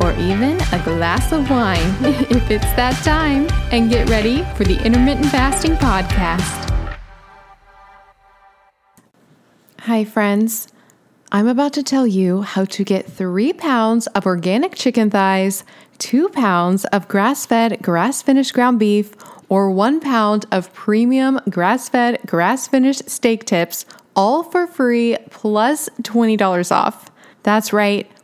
or even a glass of wine if it's that time, and get ready for the Intermittent Fasting Podcast. Hi, friends. I'm about to tell you how to get three pounds of organic chicken thighs, two pounds of grass fed, grass finished ground beef, or one pound of premium grass fed, grass finished steak tips, all for free plus $20 off. That's right.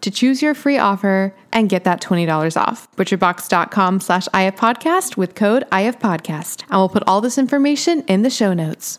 to choose your free offer and get that $20 off. Butcherbox.com slash ifpodcast with code ifpodcast. And we'll put all this information in the show notes.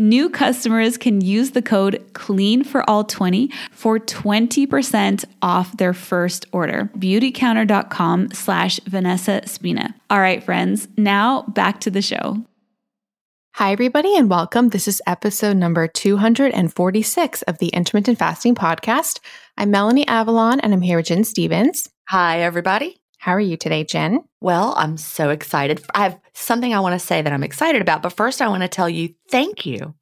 New customers can use the code CLEAN for all 20 for 20% off their first order. Beautycounter.com slash Vanessa Spina. All right, friends, now back to the show. Hi, everybody, and welcome. This is episode number 246 of the Intermittent Fasting Podcast. I'm Melanie Avalon, and I'm here with Gin Stephens. Hi, everybody. How are you today, Gin? Well, I'm so excited. I have something I want to say that I'm excited about, but first I want to tell you thank you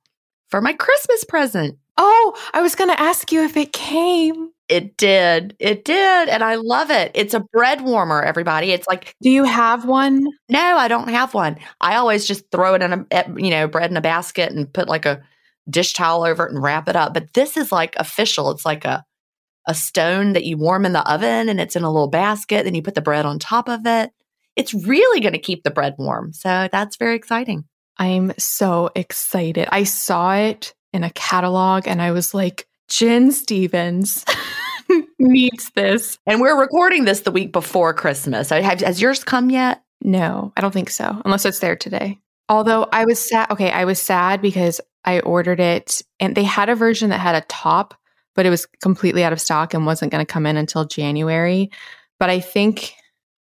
for my Christmas present. Oh, I was going to ask you if it came. It did. It did. And I love it. It's a bread warmer, everybody. It's like, do you have one? No, I don't have one. I always just throw it in a, you know, bread in a basket and put like a dish towel over it and wrap it up. But this is like official. It's like a, a stone that you warm in the oven and it's in a little basket. Then you put the bread on top of it. It's really going to keep the bread warm. So that's very exciting. I'm so excited. I saw it in a catalog and I was like, Gin Stephens needs this. And we're recording this the week before Christmas. Have, has yours come yet? No, I don't think so, unless it's there today. Although I was sad. Okay, I was sad because I ordered it and they had a version that had a top but it was completely out of stock and wasn't going to come in until January. But I think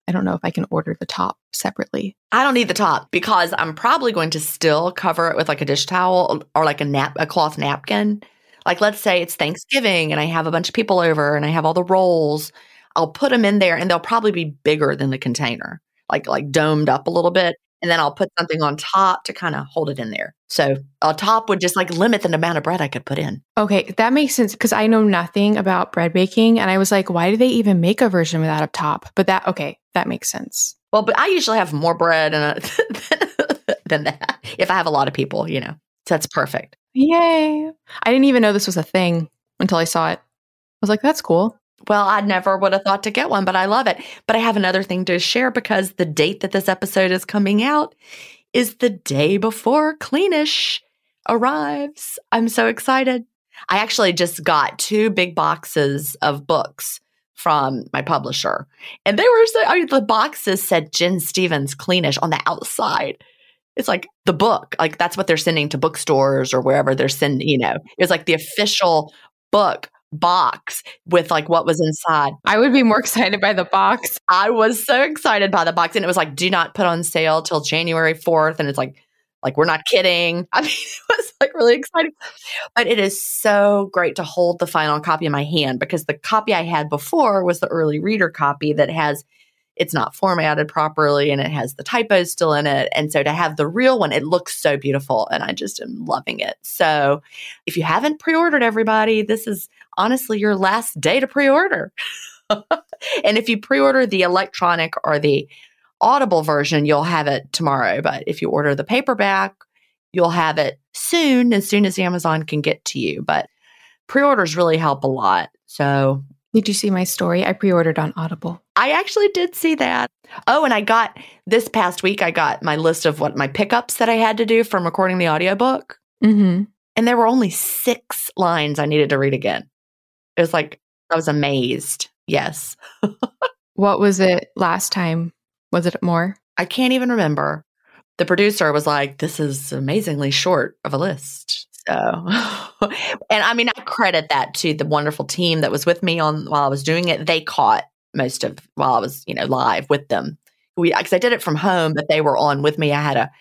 I don't know if I can order the top separately. I don't need the top because I'm probably going to still cover it with like a dish towel or like a nap a cloth napkin. Like let's say it's Thanksgiving and I have a bunch of people over and I have all the rolls. I'll put them in there and they'll probably be bigger than the container. Like like domed up a little bit and then I'll put something on top to kind of hold it in there. So a top would just like limit the amount of bread I could put in. Okay, that makes sense because I know nothing about bread baking, and I was like, why do they even make a version without a top? But that okay, that makes sense. Well, but I usually have more bread a, than that if I have a lot of people, you know. So that's perfect. Yay! I didn't even know this was a thing until I saw it. I was like, that's cool. Well, I never would have thought to get one, but I love it. But I have another thing to share because the date that this episode is coming out is the day before Cleanish arrives. I'm so excited. I actually just got two big boxes of books from my publisher, and they were so, I mean, the boxes said Gin Stephens Cleanish on the outside. It's like the book, like that's what they're sending to bookstores or wherever they're sending, you know, it was like the official book box with like what was inside. I would be more excited by the box. I was so excited by the box and it was like do not put on sale till January 4th and it's like like we're not kidding. I mean it was like really exciting. But it is so great to hold the final copy in my hand because the copy I had before was the early reader copy that has it's not formatted properly and it has the typos still in it. And so to have the real one, it looks so beautiful and I just am loving it. So if you haven't pre ordered, everybody, this is honestly your last day to pre order. and if you pre order the electronic or the Audible version, you'll have it tomorrow. But if you order the paperback, you'll have it soon, as soon as Amazon can get to you. But pre orders really help a lot. So did you see my story? I pre ordered on Audible. I actually did see that. Oh, and I got this past week, I got my list of what my pickups that I had to do from recording the audiobook. Mm-hmm. And there were only six lines I needed to read again. It was like, I was amazed. Yes. what was it last time? Was it more? I can't even remember. The producer was like, this is amazingly short of a list. And I mean, I credit that to the wonderful team that was with me on while I was doing it. They caught most of while I was, you know, live with them. We, because I did it from home, but they were on with me. I had a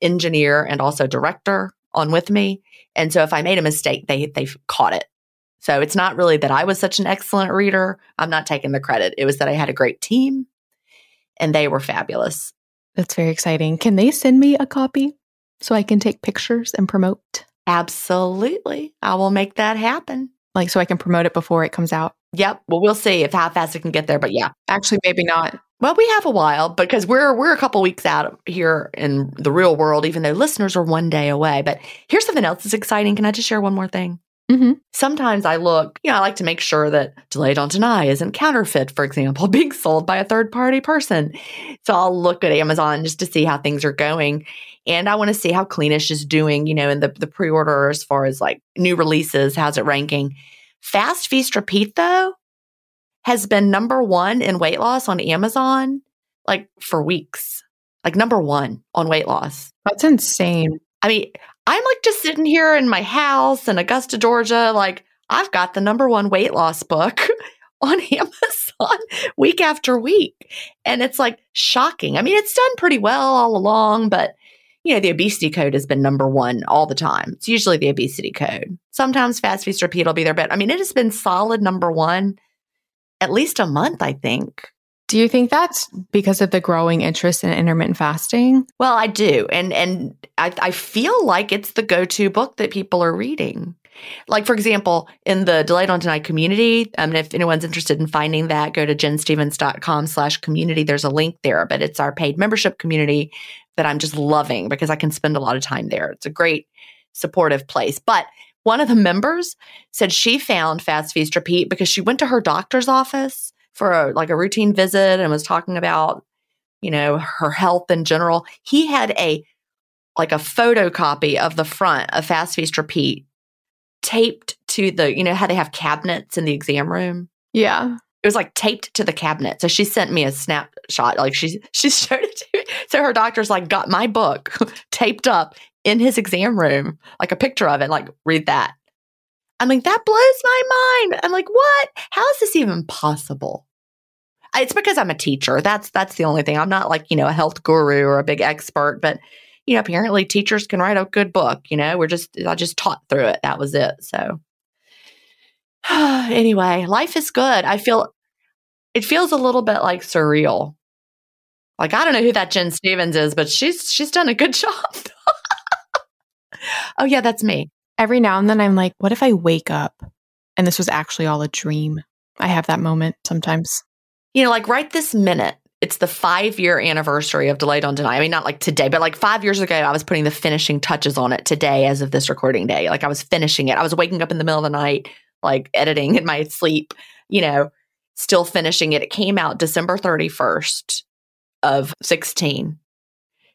engineer and also director on with me, and so if I made a mistake, they they caught it. So it's not really that I was such an excellent reader. I'm not taking the credit. It was that I had a great team, and they were fabulous. That's very exciting. Can they send me a copy so I can take pictures and promote? Absolutely. I will make that happen. Like so I can promote it before it comes out. Yep. Well, we'll see if how fast it can get there, but yeah. Actually, maybe not. Well, we have a while because we're we're a couple weeks out here in the real world, even though listeners are one day away. But here's something else that's exciting. Can I just share one more thing? Mm-hmm. Sometimes I look, you know, I like to make sure that Delay Don't Deny isn't counterfeit, for example, being sold by a third party person. So I'll look at Amazon just to see how things are going. And I want to see how Cleanish is doing, you know, in the, the pre order as far as like new releases, how's it ranking. Fast Feast Repeat, though, has been number one in weight loss on Amazon like for weeks, like number one on weight loss. That's insane. I mean, I'm like just sitting here in my house in Augusta, Georgia. Like, I've got the number one weight loss book on Amazon week after week. And it's like shocking. I mean, it's done pretty well all along, but you know, the obesity code has been number one all the time. It's usually the obesity code. Sometimes Fast Feast Repeat will be there, but I mean, it has been solid number one at least a month, I think. Do you think that's because of the growing interest in intermittent fasting? Well, I do. And and I, I feel like it's the go-to book that people are reading. Like, for example, in the Delay Don't Deny community, I mean, if anyone's interested in finding that, go to ginstephens.com slash community. There's a link there, but it's our paid membership community that I'm just loving because I can spend a lot of time there. It's a great supportive place. But one of the members said she found Fast Feast Repeat because she went to her doctor's office for a, like a routine visit and was talking about, you know, her health in general. He had a like a photocopy of the front of Fast Feast Repeat taped to the, you know, how they have cabinets in the exam room. Yeah. It was like taped to the cabinet. So she sent me a snapshot. Like she she showed it to me. So her doctor's like got my book taped up in his exam room, like a picture of it. Like, read that. I'm like, that blows my mind. I'm like, what? How is this even possible? It's because I'm a teacher. That's that's the only thing. I'm not like, you know, a health guru or a big expert, but you know, apparently teachers can write a good book, you know. We're just I just taught through it. That was it. So anyway, life is good. I feel it feels a little bit like surreal. Like I don't know who that Gin Stephens is, but she's she's done a good job. oh yeah, that's me every now and then I'm like, what if I wake up and this was actually all a dream? I have that moment sometimes. You know, like right this minute, it's the five year anniversary of Delay Don't Deny. I mean, not like today, but like five years ago, I was putting the finishing touches on it today as of this recording day. Like I was finishing it. I was waking up in the middle of the night, like editing in my sleep, you know, still finishing it. It came out December 31st of 16.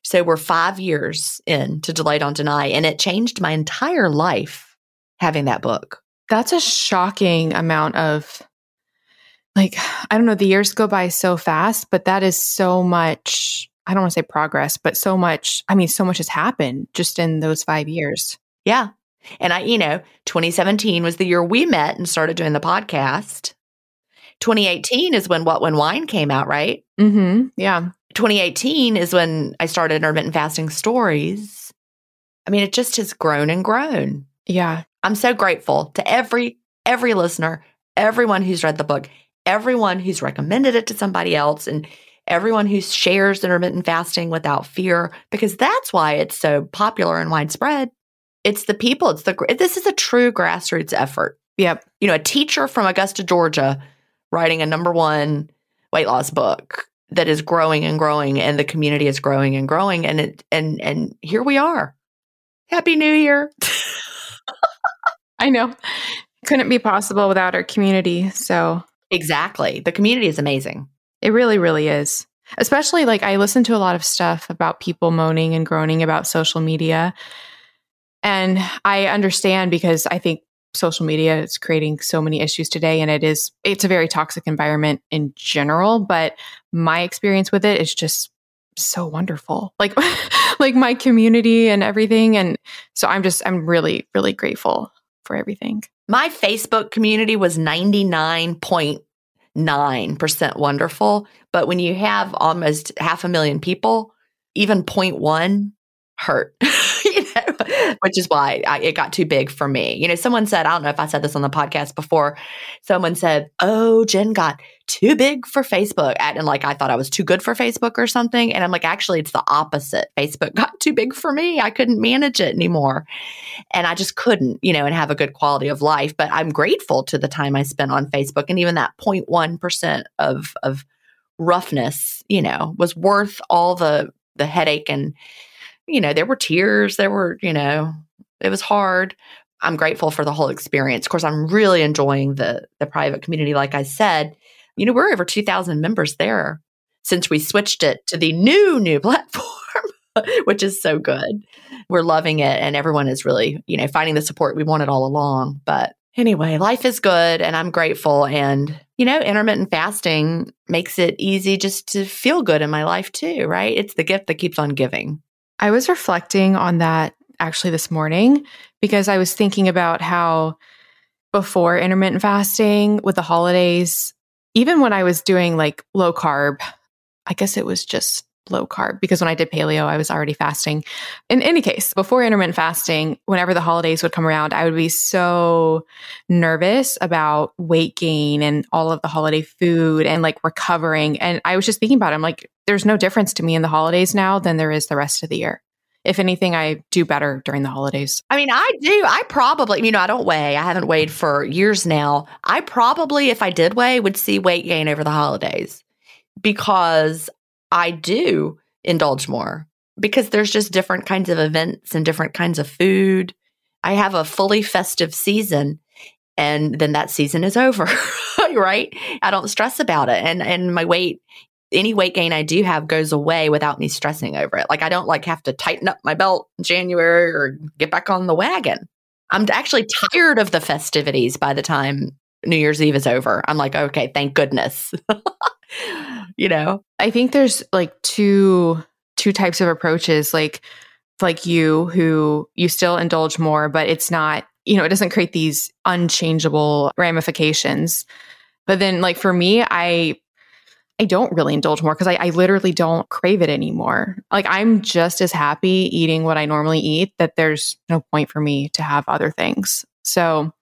So we're five years in to Delay Don't Deny, and it changed my entire life having that book. That's a shocking amount of, like, I don't know, the years go by so fast, but that is so much, I don't want to say progress, but so much, I mean, so much has happened just in those five years. Yeah. And I, you know, 2017 was the year we met and started doing the podcast. 2018 is when What When Wine came out, right? Mm-hmm. Yeah. 2018 is when I started intermittent fasting stories. I mean, it just has grown and grown. Yeah. I'm so grateful to every every listener, everyone who's read the book, everyone who's recommended it to somebody else and everyone who shares intermittent fasting without fear, because that's why it's so popular and widespread. It's the people. It's the this is a true grassroots effort. Yep. You know, a teacher from Augusta, Georgia, writing a number one weight loss book that is growing and growing, and the community is growing and growing, and it and and here we are. Happy New Year. I know. Couldn't be possible without our community. So exactly, the community is amazing. It really, really is. Especially like I listen to a lot of stuff about people moaning and groaning about social media. And I understand because I think social media is creating so many issues today and it is it's a very toxic environment in general, but my experience with it is just so wonderful. Like like my community and everything and so I'm just I'm really really grateful for everything. My Facebook community was 99.9% wonderful, but when you have almost half a million people, even 0.1 hurt. which is why I, it got too big for me. You know, someone said, I don't know if I said this on the podcast before, someone said, Oh, Gin got too big for Facebook. And like, I thought I was too good for Facebook or something. And I'm like, actually, it's the opposite. Facebook got too big for me. I couldn't manage it anymore. And I just couldn't, you know, and have a good quality of life. But I'm grateful to the time I spent on Facebook and even that 0.1% of, of, roughness you know was worth all the the headache and you know, there were tears, there were, you know, it was hard. I'm grateful for the whole experience. Of course, I'm really enjoying the the private community. Like I said, you know, we're over 2,000 members there since we switched it to the new new platform, which is so good. We're loving it, and everyone is really, you know, finding the support we wanted all along. But anyway, life is good, and I'm grateful. And you know, intermittent fasting makes it easy just to feel good in my life too. Right? It's the gift that keeps on giving. I was reflecting on that actually this morning because I was thinking about how before intermittent fasting with the holidays, even when I was doing like low carb, I guess it was just low carb because when I did paleo, I was already fasting. In any case, before intermittent fasting, whenever the holidays would come around, I would be so nervous about weight gain and all of the holiday food and like recovering. And I was just thinking about it. I'm like, there's no difference to me in the holidays now than there is the rest of the year. If anything, I do better during the holidays. I mean, I do. I probably, you know, I don't weigh. I haven't weighed for years now. I probably, if I did weigh, would see weight gain over the holidays because I do indulge more because there's just different kinds of events and different kinds of food. I have a fully festive season and then that season is over, right? I don't stress about it. And and my weight any weight gain I do have goes away without me stressing over it. Like I don't like have to tighten up my belt in January or get back on the wagon. I'm actually tired of the festivities by the time New Year's Eve is over. I'm like, okay, thank goodness. you know? I think there's like two two types of approaches like like you who you still indulge more but it's not you know it doesn't create these unchangeable ramifications. But then like for me i i don't really indulge more because I, I literally don't crave it anymore. Like i'm just as happy eating what i normally eat that there's no point for me to have other things. So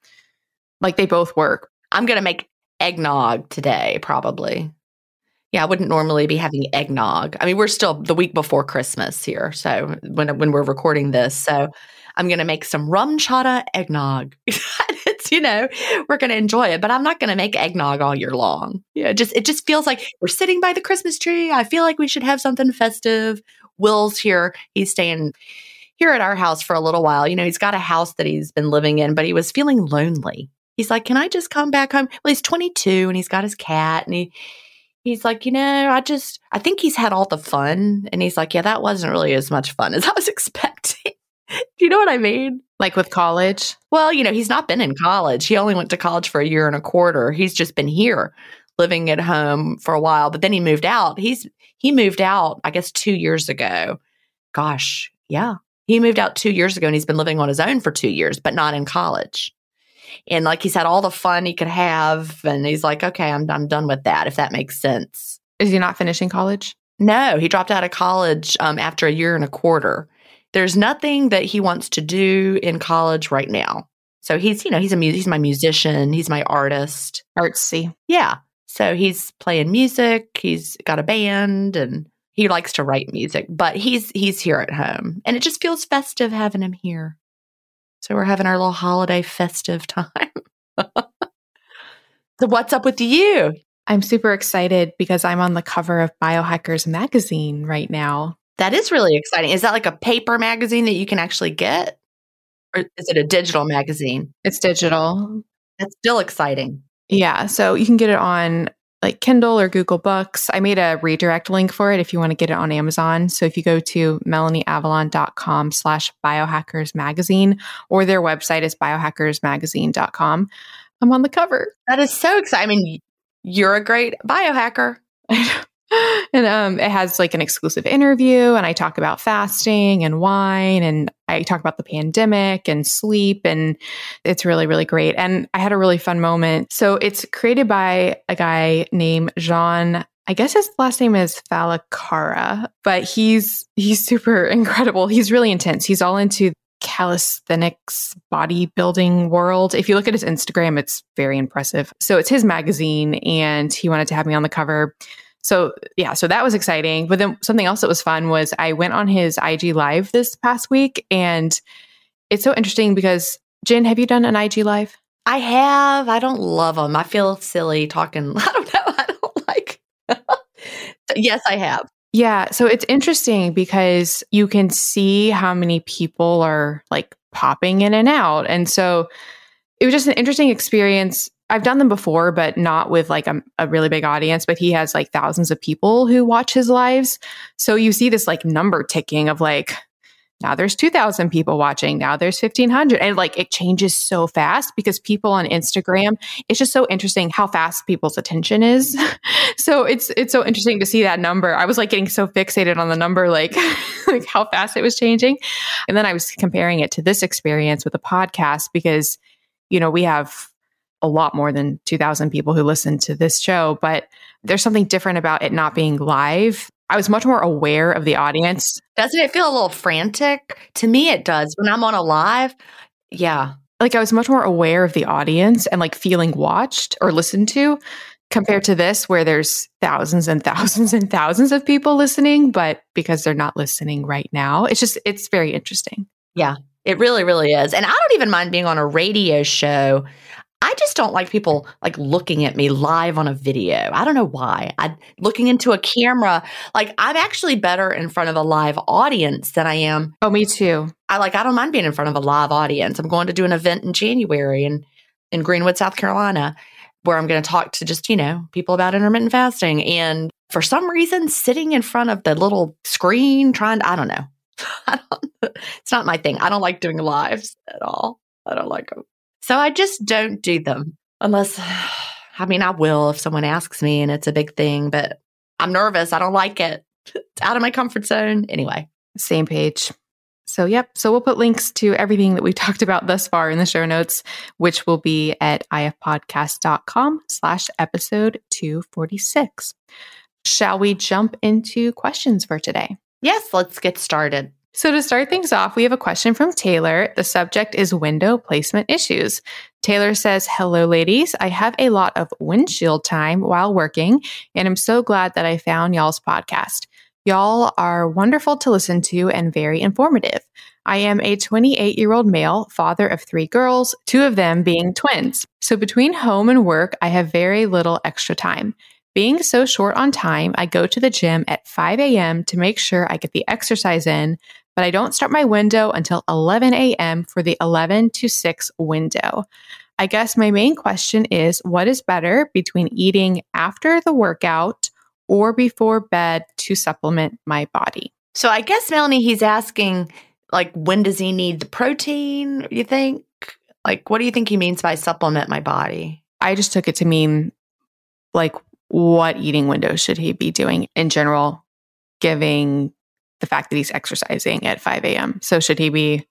like they both work. I'm gonna make eggnog today probably yeah, I wouldn't normally be having eggnog. I mean, we're still the week before Christmas here, so when when we're recording this, so I'm going to make some RumChata eggnog. it's you know we're going to enjoy it, but I'm not going to make eggnog all year long. Yeah, just it just feels like we're sitting by the Christmas tree. I feel like we should have something festive. Will's here; he's staying here at our house for a little while. You know, he's got a house that he's been living in, but he was feeling lonely. He's like, "Can I just come back home?" Well, he's 22 and he's got his cat, and he he's like, you know, I just, I think he's had all the fun. And he's like, yeah, that wasn't really as much fun as I was expecting. Do you know what I mean? Like with college? Well, you know, he's not been in college. He only went to college for a year and a quarter. He's just been here living at home for a while, but then he moved out. He's, he moved out, I guess, two years ago. Gosh, yeah. He moved out two years ago and he's been living on his own for two years, but not in college and like he's had all the fun he could have and he's like okay i'm, I'm done with that if that makes sense. Is he not finishing college? No he dropped out of college um, after a year and a quarter. There's nothing that he wants to do in college right now. So he's you know he's a he's my musician he's my artist. Artsy. Yeah. So he's playing music, he's got a band and he likes to write music, but he's he's here at home. And it just feels festive having him here. So we're having our little holiday festive time. so what's up with you? I'm super excited because I'm on the cover of Biohackers magazine right now. That is really exciting. Is that like a paper magazine that you can actually get? Or is it a digital magazine? It's digital. That's still exciting. Yeah. So you can get it on like Kindle or Google Books. I made a redirect link for it if you want to get it on Amazon. So if you go to melanieavalon.com slash biohackers magazine or their website is biohackersmagazine.com, I'm on the cover. That is so exciting. I mean, you're a great biohacker. and um, it has like an exclusive interview and i talk about fasting and wine and i talk about the pandemic and sleep and it's really really great and i had a really fun moment so it's created by a guy named jean I guess his last name is Fallacara, but he's he's super incredible. He's really intense. He's all into calisthenics bodybuilding world. If you look at his Instagram, it's very impressive. So it's his magazine and he wanted to have me on the cover. So yeah, so that was exciting. But then something else that was fun was I went on his IG live this past week and it's so interesting because Gin, have you done an IG live? I have. I don't love them. I feel silly talking. I don't know. I don't like. yes, I have. Yeah. So it's interesting because you can see how many people are like popping in and out. And so it was just an interesting experience I've done them before, but not with like a, a, really big audience. But he has like thousands of people who watch his lives. So you see this like number ticking of like, now there's 2000 people watching. Now there's 1500. And like it changes so fast because people on Instagram, it's just so interesting how fast people's attention is. so it's, it's so interesting to see that number. I was like getting so fixated on the number, like, like how fast it was changing. And then I was comparing it to this experience with a podcast because, you know, we have a lot more than 2000 people who listen to this show, but there's something different about it not being live. I was much more aware of the audience. Doesn't it feel a little frantic? To me, it does. When I'm on a live, yeah. Like I was much more aware of the audience and like feeling watched or listened to compared to this, where there's thousands and thousands and thousands of people listening, but because they're not listening right now, it's just, it's very interesting. Yeah, it really, really is. And I don't even mind being on a radio show. I just don't like people like looking at me live on a video. I don't know why. I looking into a camera, like I'm actually better in front of a live audience than I am. Oh, me too. I like I don't mind being in front of a live audience. I'm going to do an event in January in in Greenwood, South Carolina, where I'm going to talk to just, you know, people about intermittent fasting and for some reason sitting in front of the little screen trying to, I don't know. I don't, it's not my thing. I don't like doing lives at all. I don't like them. So I just don't do them unless, I mean, I will if someone asks me and it's a big thing, but I'm nervous. I don't like it. It's out of my comfort zone. Anyway. Same page. So, yep. So, we'll put links to everything that we've talked about thus far in the show notes, which will be at ifpodcast.com slash episode 246. Shall we jump into questions for today? Yes, let's get started. So, to start things off, we have a question from Taylor. The subject is window placement issues. Taylor says, Hello, ladies. I have a lot of windshield time while working, and I'm so glad that I found y'all's podcast. Y'all are wonderful to listen to and very informative. I am a 28 year old male, father of three girls, two of them being twins. So, between home and work, I have very little extra time. Being so short on time, I go to the gym at 5 a.m. to make sure I get the exercise in, but I don't start my window until 11 a.m. for the 11 to 6 window. I guess my main question is what is better between eating after the workout or before bed to supplement my body? So I guess, Melanie, he's asking, like, when does he need the protein, you think? Like, what do you think he means by supplement my body? I just took it to mean, like, what eating window should he be doing in general, giving the fact that he's exercising at 5 a.m. So should he be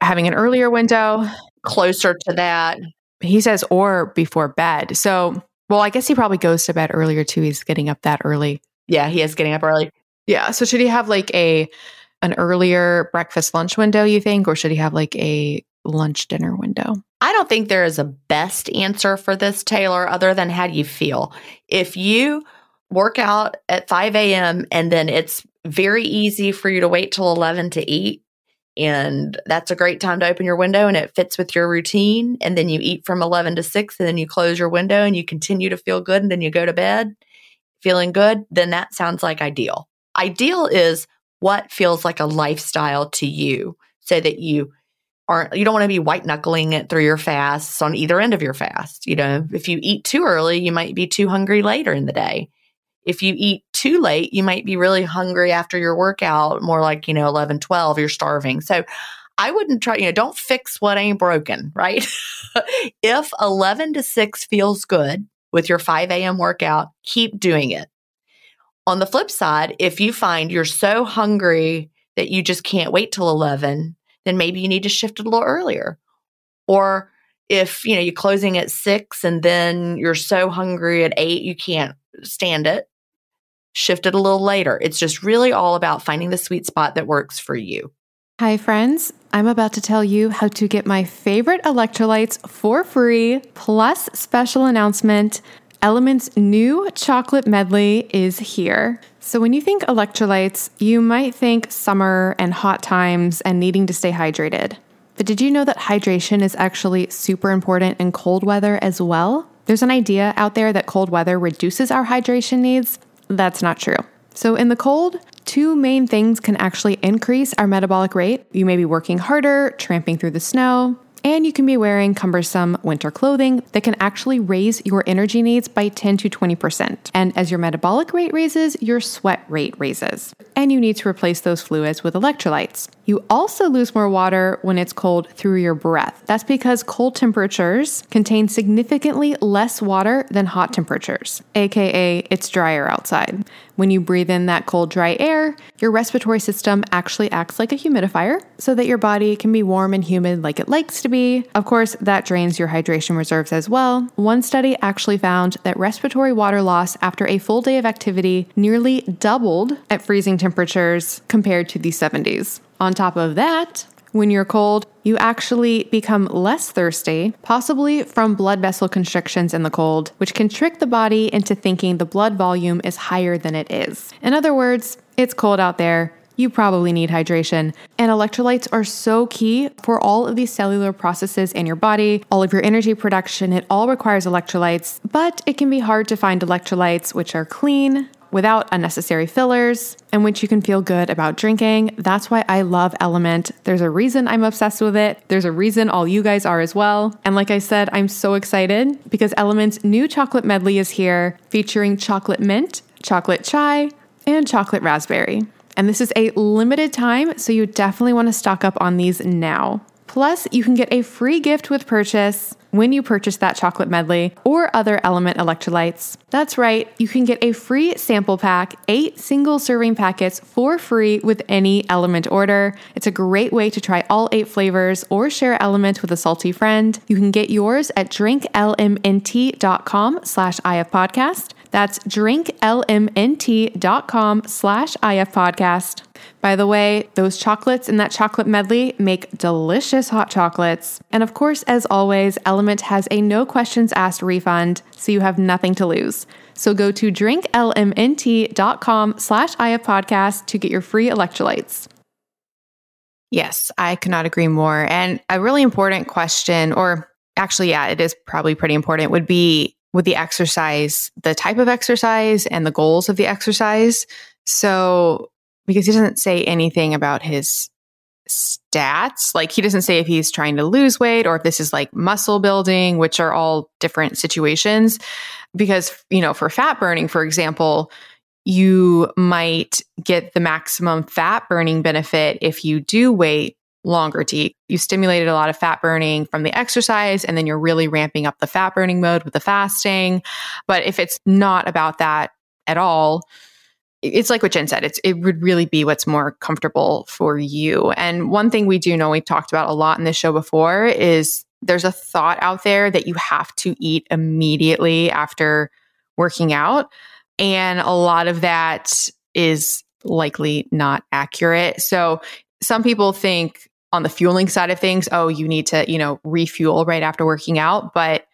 having an earlier window? Closer to that. He says, or before bed. So, well, I guess he probably goes to bed earlier too. He's getting up that early. Yeah, he is getting up early. Yeah. So should he have like a an earlier breakfast lunch window, you think, or should he have like a lunch dinner window? I don't think there is a best answer for this, Taylor, other than how do you feel? If you work out at 5 a.m. and then it's very easy for you to wait till 11 to eat, and that's a great time to open your window and it fits with your routine. And then you eat from 11 to 6, and then you close your window and you continue to feel good, and then you go to bed feeling good, then that sounds like ideal. Ideal is what feels like a lifestyle to you so that you aren't you don't want to be white knuckling it through your fasts on either end of your fast. You know, if you eat too early, you might be too hungry later in the day. If you eat too late, you might be really hungry after your workout, more like, you know, 11, 12, you're starving. So I wouldn't try, you know, don't fix what ain't broken, right? if 11 to 6 feels good with your 5 a.m. workout, keep doing it. On the flip side, if you find you're so hungry that you just can't wait till 11, then maybe you need to shift it a little earlier. Or if, you know, you're closing at 6 and then you're so hungry at 8 you can't stand it, shift it a little later. It's just really all about finding the sweet spot that works for you. Hi, friends. I'm about to tell you how to get my favorite electrolytes for free, plus special announcement. LMNT's new chocolate medley is here. So, when you think electrolytes, you might think summer and hot times and needing to stay hydrated. But did you know that hydration is actually super important in cold weather as well? There's an idea out there that cold weather reduces our hydration needs. That's not true. So, in the cold, two main things can actually increase our metabolic rate. You may be working harder, tramping through the snow, and you can be wearing cumbersome winter clothing that can actually raise your energy needs by 10 to 20%. And as your metabolic rate raises, your sweat rate raises. And you need to replace those fluids with electrolytes. You also lose more water when it's cold through your breath. That's because cold temperatures contain significantly less water than hot temperatures, aka it's drier outside. When you breathe in that cold, dry air, your respiratory system actually acts like a humidifier so that your body can be warm and humid like it likes to be. Of course, that drains your hydration reserves as well. One study actually found that respiratory water loss after a full day of activity nearly doubled at freezing temperatures compared to the 70s. On top of that, when you're cold, you actually become less thirsty, possibly from blood vessel constrictions in the cold, which can trick the body into thinking the blood volume is higher than it is. In other words, it's cold out there. You probably need hydration. And electrolytes are so key for all of these cellular processes in your body, all of your energy production. It all requires electrolytes, but it can be hard to find electrolytes which are clean, without unnecessary fillers, and which you can feel good about drinking. That's why I love LMNT. There's a reason I'm obsessed with it. There's a reason all you guys are as well. And like I said, I'm so excited because LMNT's new chocolate medley is here featuring chocolate mint, chocolate chai, and chocolate raspberry. And this is a limited time, so you definitely want to stock up on these now. Plus, you can get a free gift with purchase when you purchase that chocolate medley or other LMNT electrolytes. That's right, you can get a free sample pack, eight single serving packets for free with any LMNT order. It's a great way to try all eight flavors or share LMNT with a salty friend. You can get yours at drinklmnt.com slash ifpodcast. That's drinklmnt.com slash ifpodcast. By the way, those chocolates in that chocolate medley make delicious hot chocolates. And of course, as always, LMNT has a no questions asked refund, so you have nothing to lose. So go to drinklmnt.com slash ifpodcast to get your free electrolytes. Yes, I could not agree more. And a really important question, or actually, yeah, it is probably pretty important, would be with the exercise, the type of exercise and the goals of the exercise. So because he doesn't say anything about his stats. Like he doesn't say if he's trying to lose weight or if this is like muscle building, which are all different situations. Because, you know, for fat burning, for example, you might get the maximum fat burning benefit if you do wait longer to eat. You stimulated a lot of fat burning from the exercise, and then you're really ramping up the fat burning mode with the fasting. But if it's not about that at all, it's like what Gin said, it's, it would really be what's more comfortable for you. And one thing we do know, we've talked about a lot in this show before, is there's a thought out there that you have to eat immediately after working out. And a lot of that is likely not accurate. So some people think on the fueling side of things, oh, you need to, you know, refuel right after working out. But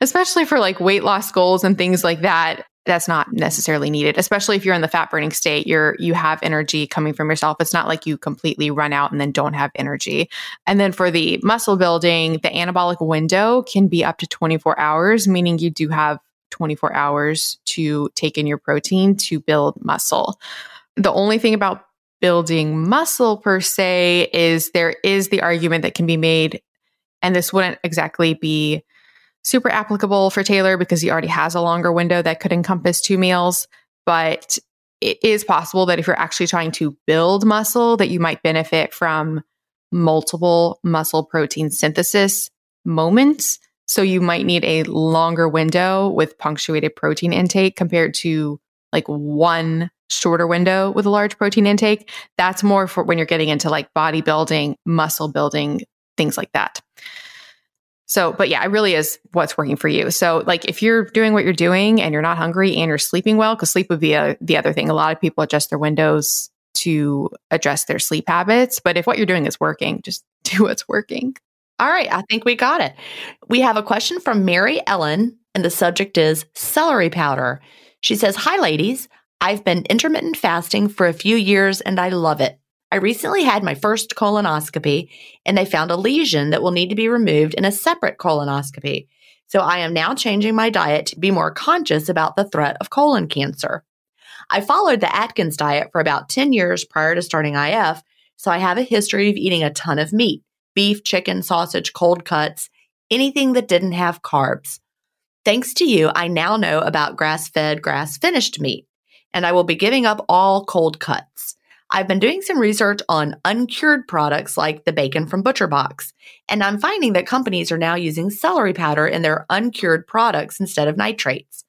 especially for like weight loss goals and things like that, that's not necessarily needed especially if you're in the fat burning state you're you have energy coming from yourself. It's not like you completely run out and then don't have energy. And then for the muscle building the anabolic window can be up to 24 hours meaning you do have 24 hours to take in your protein to build muscle. The only thing about building muscle per se is there is the argument that can be made and this wouldn't exactly be super applicable for Taylor because he already has a longer window that could encompass two meals. But it is possible that if you're actually trying to build muscle, that you might benefit from multiple muscle protein synthesis moments. So you might need a longer window with punctuated protein intake compared to like one shorter window with a large protein intake. That's more for when you're getting into like bodybuilding, muscle building, things like that. So, but yeah, it really is what's working for you. So, like if you're doing what you're doing and you're not hungry and you're sleeping well, because sleep would be a, the other thing. A lot of people adjust their windows to address their sleep habits. But if what you're doing is working, just do what's working. All right. I think we got it. We have a question from Mary Ellen, and the subject is celery powder. She says, Hi, ladies. I've been intermittent fasting for a few years and I love it. I recently had my first colonoscopy and they found a lesion that will need to be removed in a separate colonoscopy. So I am now changing my diet to be more conscious about the threat of colon cancer. I followed the Atkins diet for about 10 years prior to starting IF, so I have a history of eating a ton of meat beef, chicken, sausage, cold cuts, anything that didn't have carbs. Thanks to you, I now know about grass fed, grass finished meat, and I will be giving up all cold cuts. I've been doing some research on uncured products like the bacon from ButcherBox, and I'm finding that companies are now using celery powder in their uncured products instead of nitrates.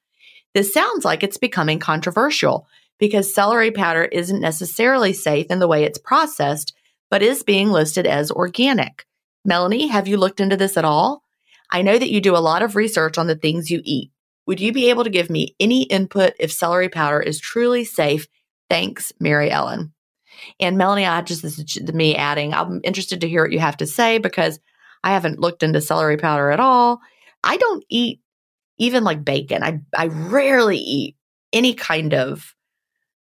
This sounds like it's becoming controversial because celery powder isn't necessarily safe in the way it's processed, but is being listed as organic. Melanie, have you looked into this at all? I know that you do a lot of research on the things you eat. Would you be able to give me any input if celery powder is truly safe? Thanks, Mary Ellen. And Melanie, I just this is me adding. I'm interested to hear what you have to say because I haven't looked into celery powder at all. I don't eat even like bacon. I I rarely eat any kind of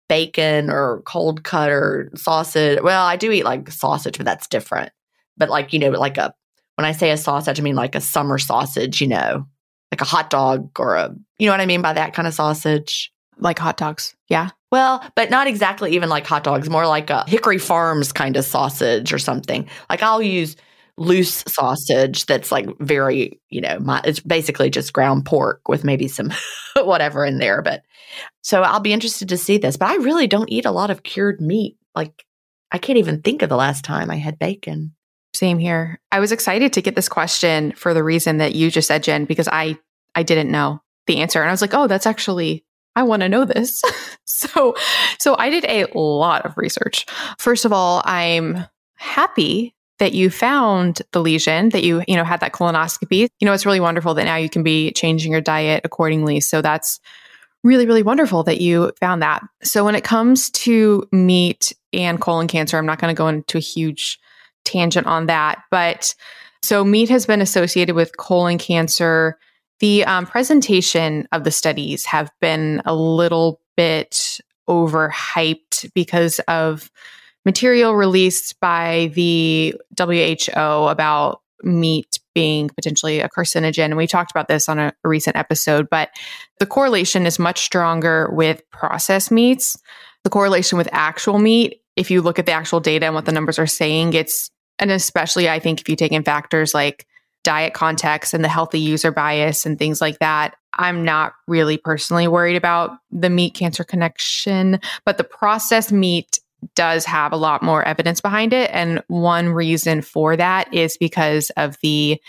bacon or cold cut or sausage. Well, I do eat like sausage, but that's different. But like, you know, like a when I say a sausage, I mean like a summer sausage, you know, like a hot dog or a you know what I mean by that kind of sausage? Like hot dogs. Yeah. Well, but not exactly even like hot dogs, more like a Hickory Farms kind of sausage or something. Like I'll use loose sausage that's like very, you know, my, it's basically just ground pork with maybe some whatever in there. But so I'll be interested to see this. But I really don't eat a lot of cured meat. Like I can't even think of the last time I had bacon. Same here. I was excited to get this question for the reason that you just said, Gin, because I I didn't know the answer. And I was like, oh, that's actually I want to know this. so, so I did a lot of research. First of all, I'm happy that you found the lesion, that you, you know, had that colonoscopy. You know, it's really wonderful that now you can be changing your diet accordingly. So that's really, really wonderful that you found that. So when it comes to meat and colon cancer, I'm not going to go into a huge tangent on that, but so meat has been associated with colon cancer the um, presentation of the studies have been a little bit overhyped because of material released by the WHO about meat being potentially a carcinogen. And we talked about this on a, a recent episode, but the correlation is much stronger with processed meats. The correlation with actual meat, if you look at the actual data and what the numbers are saying, it's, and especially I think if you take in factors like diet context and the healthy user bias and things like that, I'm not really personally worried about the meat cancer connection, but the processed meat does have a lot more evidence behind it. And one reason for that is because of the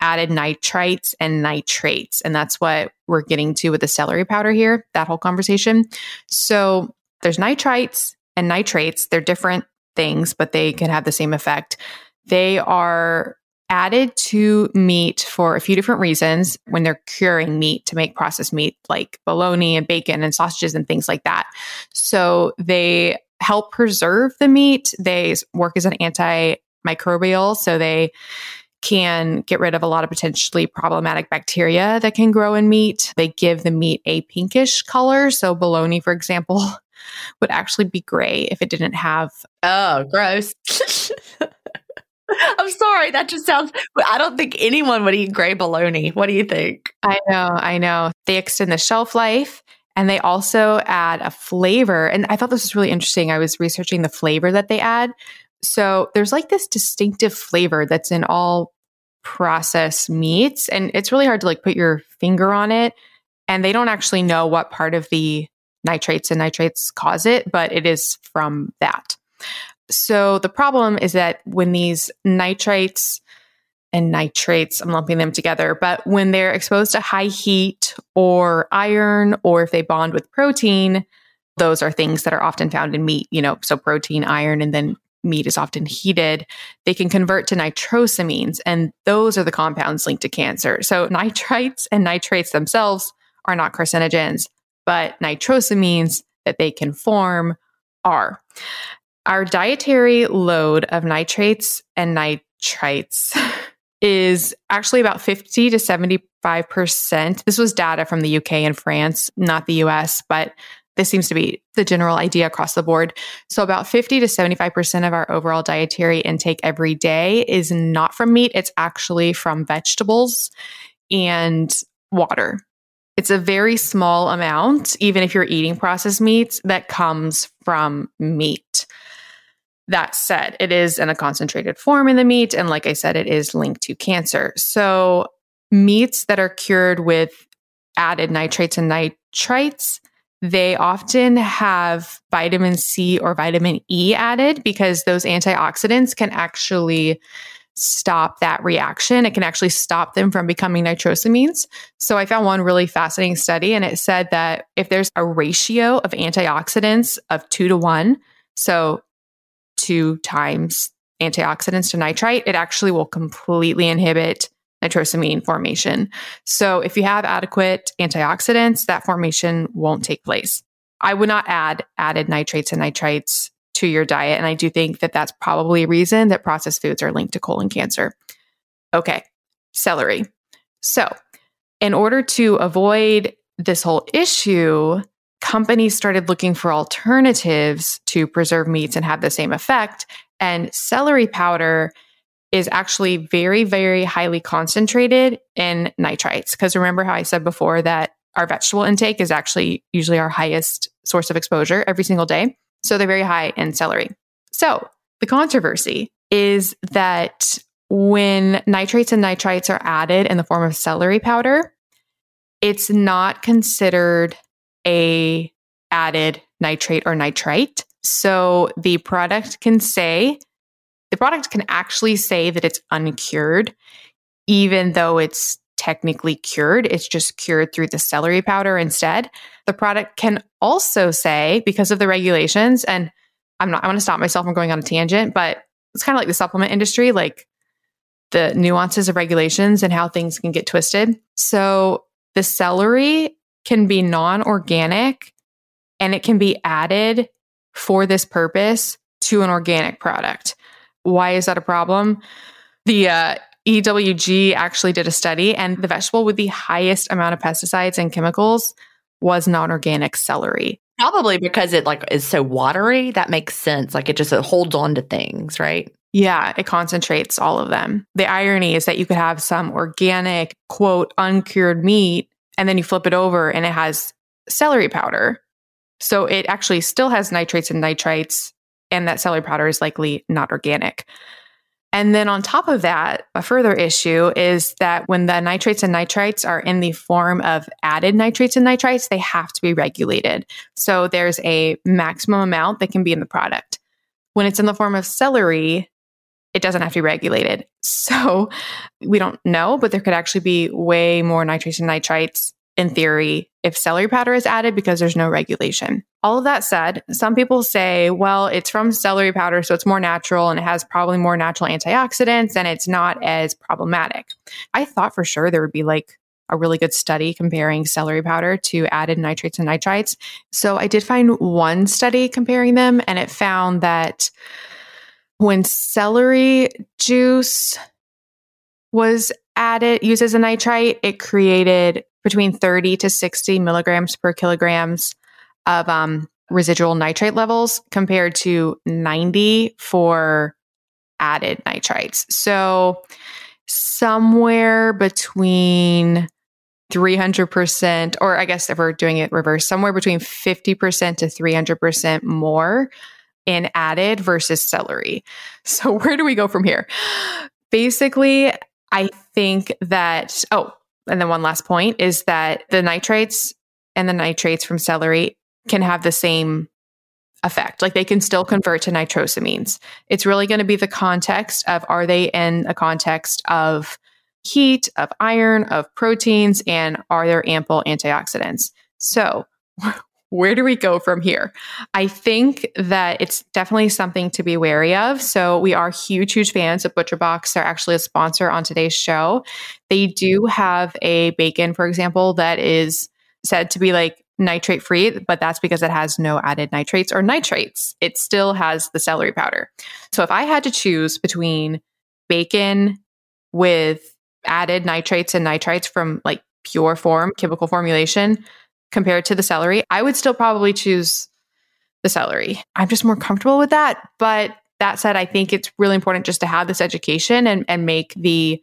added nitrites and nitrates. And that's what we're getting to with the celery powder here, that whole conversation. So there's nitrites and nitrates. They're different things, but they can have the same effect. They are added to meat for a few different reasons when they're curing meat to make processed meat like bologna and bacon and sausages and things like that. So they help preserve the meat. They work as an antimicrobial. So they can get rid of a lot of potentially problematic bacteria that can grow in meat. They give the meat a pinkish color. So bologna, for example, would actually be gray if it didn't have. Oh, gross. I'm sorry. That just sounds. I don't think anyone would eat gray bologna. What do you think? I know. I know. They extend the shelf life and they also add a flavor. And I thought this was really interesting. I was researching the flavor that they add. So there's like this distinctive flavor that's in all processed meats. And it's really hard to like put your finger on it. And they don't actually know what part of the nitrates and nitrates cause it, but it is from that. So the problem is that when these nitrites and nitrates, I'm lumping them together, but when they're exposed to high heat or iron, or if they bond with protein, those are things that are often found in meat, you know, so protein, iron, and then meat is often heated, they can convert to nitrosamines, and those are the compounds linked to cancer. So nitrites and nitrates themselves are not carcinogens, but nitrosamines that they can form are. Our dietary load of nitrates and nitrites is actually about 50 to 75%. This was data from the UK and France, not the US, but this seems to be the general idea across the board. So, about 50 to 75% of our overall dietary intake every day is not from meat, it's actually from vegetables and water. It's a very small amount, even if you're eating processed meats, that comes from meat. That said, it is in a concentrated form in the meat. And like I said, it is linked to cancer. So, meats that are cured with added nitrates and nitrites they often have vitamin C or vitamin E added because those antioxidants can actually stop that reaction. It can actually stop them from becoming nitrosamines. So I found one really fascinating study and it said that if there's a ratio of antioxidants of two to one, so two times antioxidants to nitrite, it actually will completely inhibit nitrosamine formation. So if you have adequate antioxidants, that formation won't take place. I would not add added nitrates and nitrites to your diet. And I do think that that's probably a reason that processed foods are linked to colon cancer. Okay, celery. So, in order to avoid this whole issue, companies started looking for alternatives to preserve meats and have the same effect. And celery powder is actually very, very highly concentrated in nitrites. Because remember how I said before that our vegetable intake is actually usually our highest source of exposure every single day. So they're very high in celery. So the controversy is that when nitrates and nitrites are added in the form of celery powder, it's not considered a added nitrate or nitrite. So the product can say the product can actually say that it's uncured, even though it's technically cured. It's just cured through the celery powder instead. The product can also say, because of the regulations, and I'm not, I want to stop myself from going on a tangent, but it's kind of like the supplement industry, like the nuances of regulations and how things can get twisted. So the celery can be non organic and it can be added for this purpose to an organic product. Why is that a problem? The uh, EWG actually did a study, and the vegetable with the highest amount of pesticides and chemicals was non-organic celery. Probably because it like is so watery. That makes sense. Like it just it holds on to things, right? Yeah, it concentrates all of them. The irony is that you could have some organic, quote, uncured meat, and then you flip it over and it has celery powder. So it actually still has nitrates and nitrites and that celery powder is likely not organic. And then on top of that, a further issue is that when the nitrates and nitrites are in the form of added nitrates and nitrites, they have to be regulated. So there's a maximum amount that can be in the product. When it's in the form of celery, it doesn't have to be regulated. So we don't know, but there could actually be way more nitrates and nitrites in theory if celery powder is added because there's no regulation. All of that said, some people say, well, it's from celery powder, so it's more natural and it has probably more natural antioxidants and it's not as problematic. I thought for sure there would be like a really good study comparing celery powder to added nitrates and nitrites. So I did find one study comparing them and it found that when celery juice was added, used as a nitrite, it created between 30 to 60 milligrams per kilograms of um, residual nitrate levels compared to 90 for added nitrites. So somewhere between 300%, or I guess if we're doing it reverse, somewhere between 50% to 300% more in added versus celery. So where do we go from here? Basically, I think that, oh, and then one last point is that the nitrites and the nitrates from celery can have the same effect. Like they can still convert to nitrosamines. It's really going to be the context of are they in a context of heat, of iron, of proteins, and are there ample antioxidants? So, where do we go from here? I think that it's definitely something to be wary of. So, we are huge, huge fans of ButcherBox. They're actually a sponsor on today's show. They do have a bacon, for example, that is said to be like nitrate free, but that's because it has no added nitrates or nitrates. It still has the celery powder. So if I had to choose between bacon with added nitrates and nitrites from like pure form, chemical formulation compared to the celery, I would still probably choose the celery. I'm just more comfortable with that. But that said, I think it's really important just to have this education and, and make the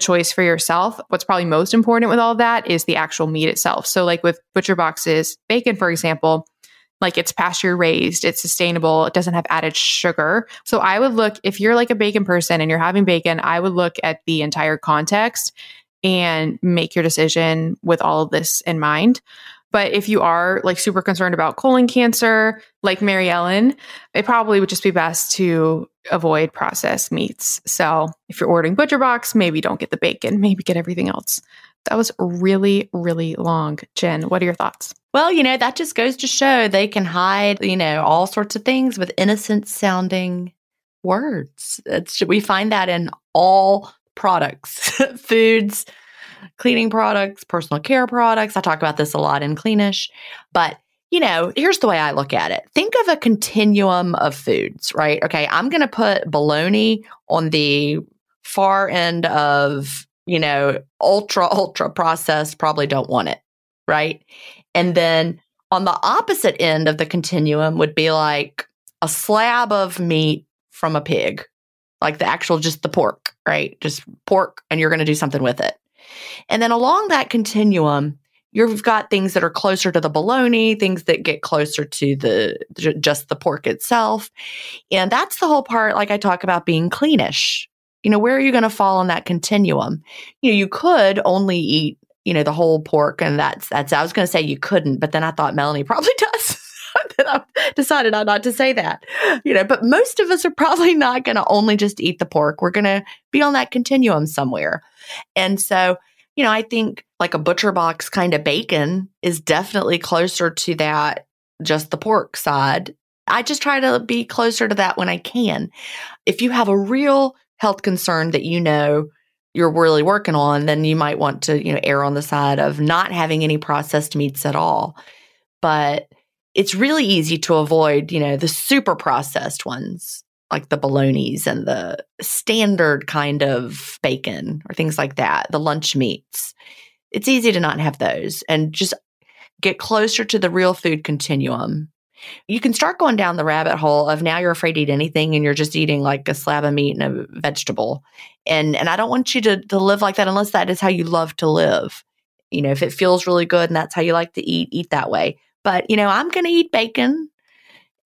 choice for yourself. What's probably most important with all that is the actual meat itself. So, like with ButcherBox's, bacon, for example, like it's pasture raised, it's sustainable, it doesn't have added sugar. So, I would look, if you're like a bacon person and you're having bacon, I would look at the entire context and make your decision with all of this in mind. But if you are like super concerned about colon cancer, like Mary Ellen, it probably would just be best to avoid processed meats. So if you're ordering ButcherBox, maybe don't get the bacon, maybe get everything else. That was really, really long. Gin, what are your thoughts? Well, you know, that just goes to show they can hide, you know, all sorts of things with innocent sounding words. It's, we find that in all products, foods, cleaning products, personal care products. I talk about this a lot in Cleanish, but you know, here's the way I look at it. Think of a continuum of foods, right? Okay, I'm going to put bologna on the far end of, you know, ultra, ultra processed, probably don't want it, right? And then on the opposite end of the continuum would be like a slab of meat from a pig, like the actual, just the pork, right? Just pork, and you're going to do something with it. And then along that continuum, you've got things that are closer to the bologna, things that get closer to the just the pork itself. And that's the whole part like I talk about being cleanish. You know, where are you going to fall on that continuum? You know, you could only eat, you know, the whole pork and that's that's I was going to say you couldn't, but then I thought Melanie probably does. Then I decided not to say that. You know, but most of us are probably not going to only just eat the pork. We're going to be on that continuum somewhere. And so you know, I think like a ButcherBox kind of bacon is definitely closer to that, just the pork side. I just try to be closer to that when I can. If you have a real health concern that you know you're really working on, then you might want to, you know, err on the side of not having any processed meats at all. But it's really easy to avoid, you know, the super processed ones like the bolognas and the standard kind of bacon or things like that, the lunch meats. It's easy to not have those and just get closer to the real food continuum. You can start going down the rabbit hole of now you're afraid to eat anything and you're just eating like a slab of meat and a vegetable. And and I don't want you to, to live like that unless that is how you love to live. You know, if it feels really good and that's how you like to eat, eat that way. But, you know, I'm going to eat bacon.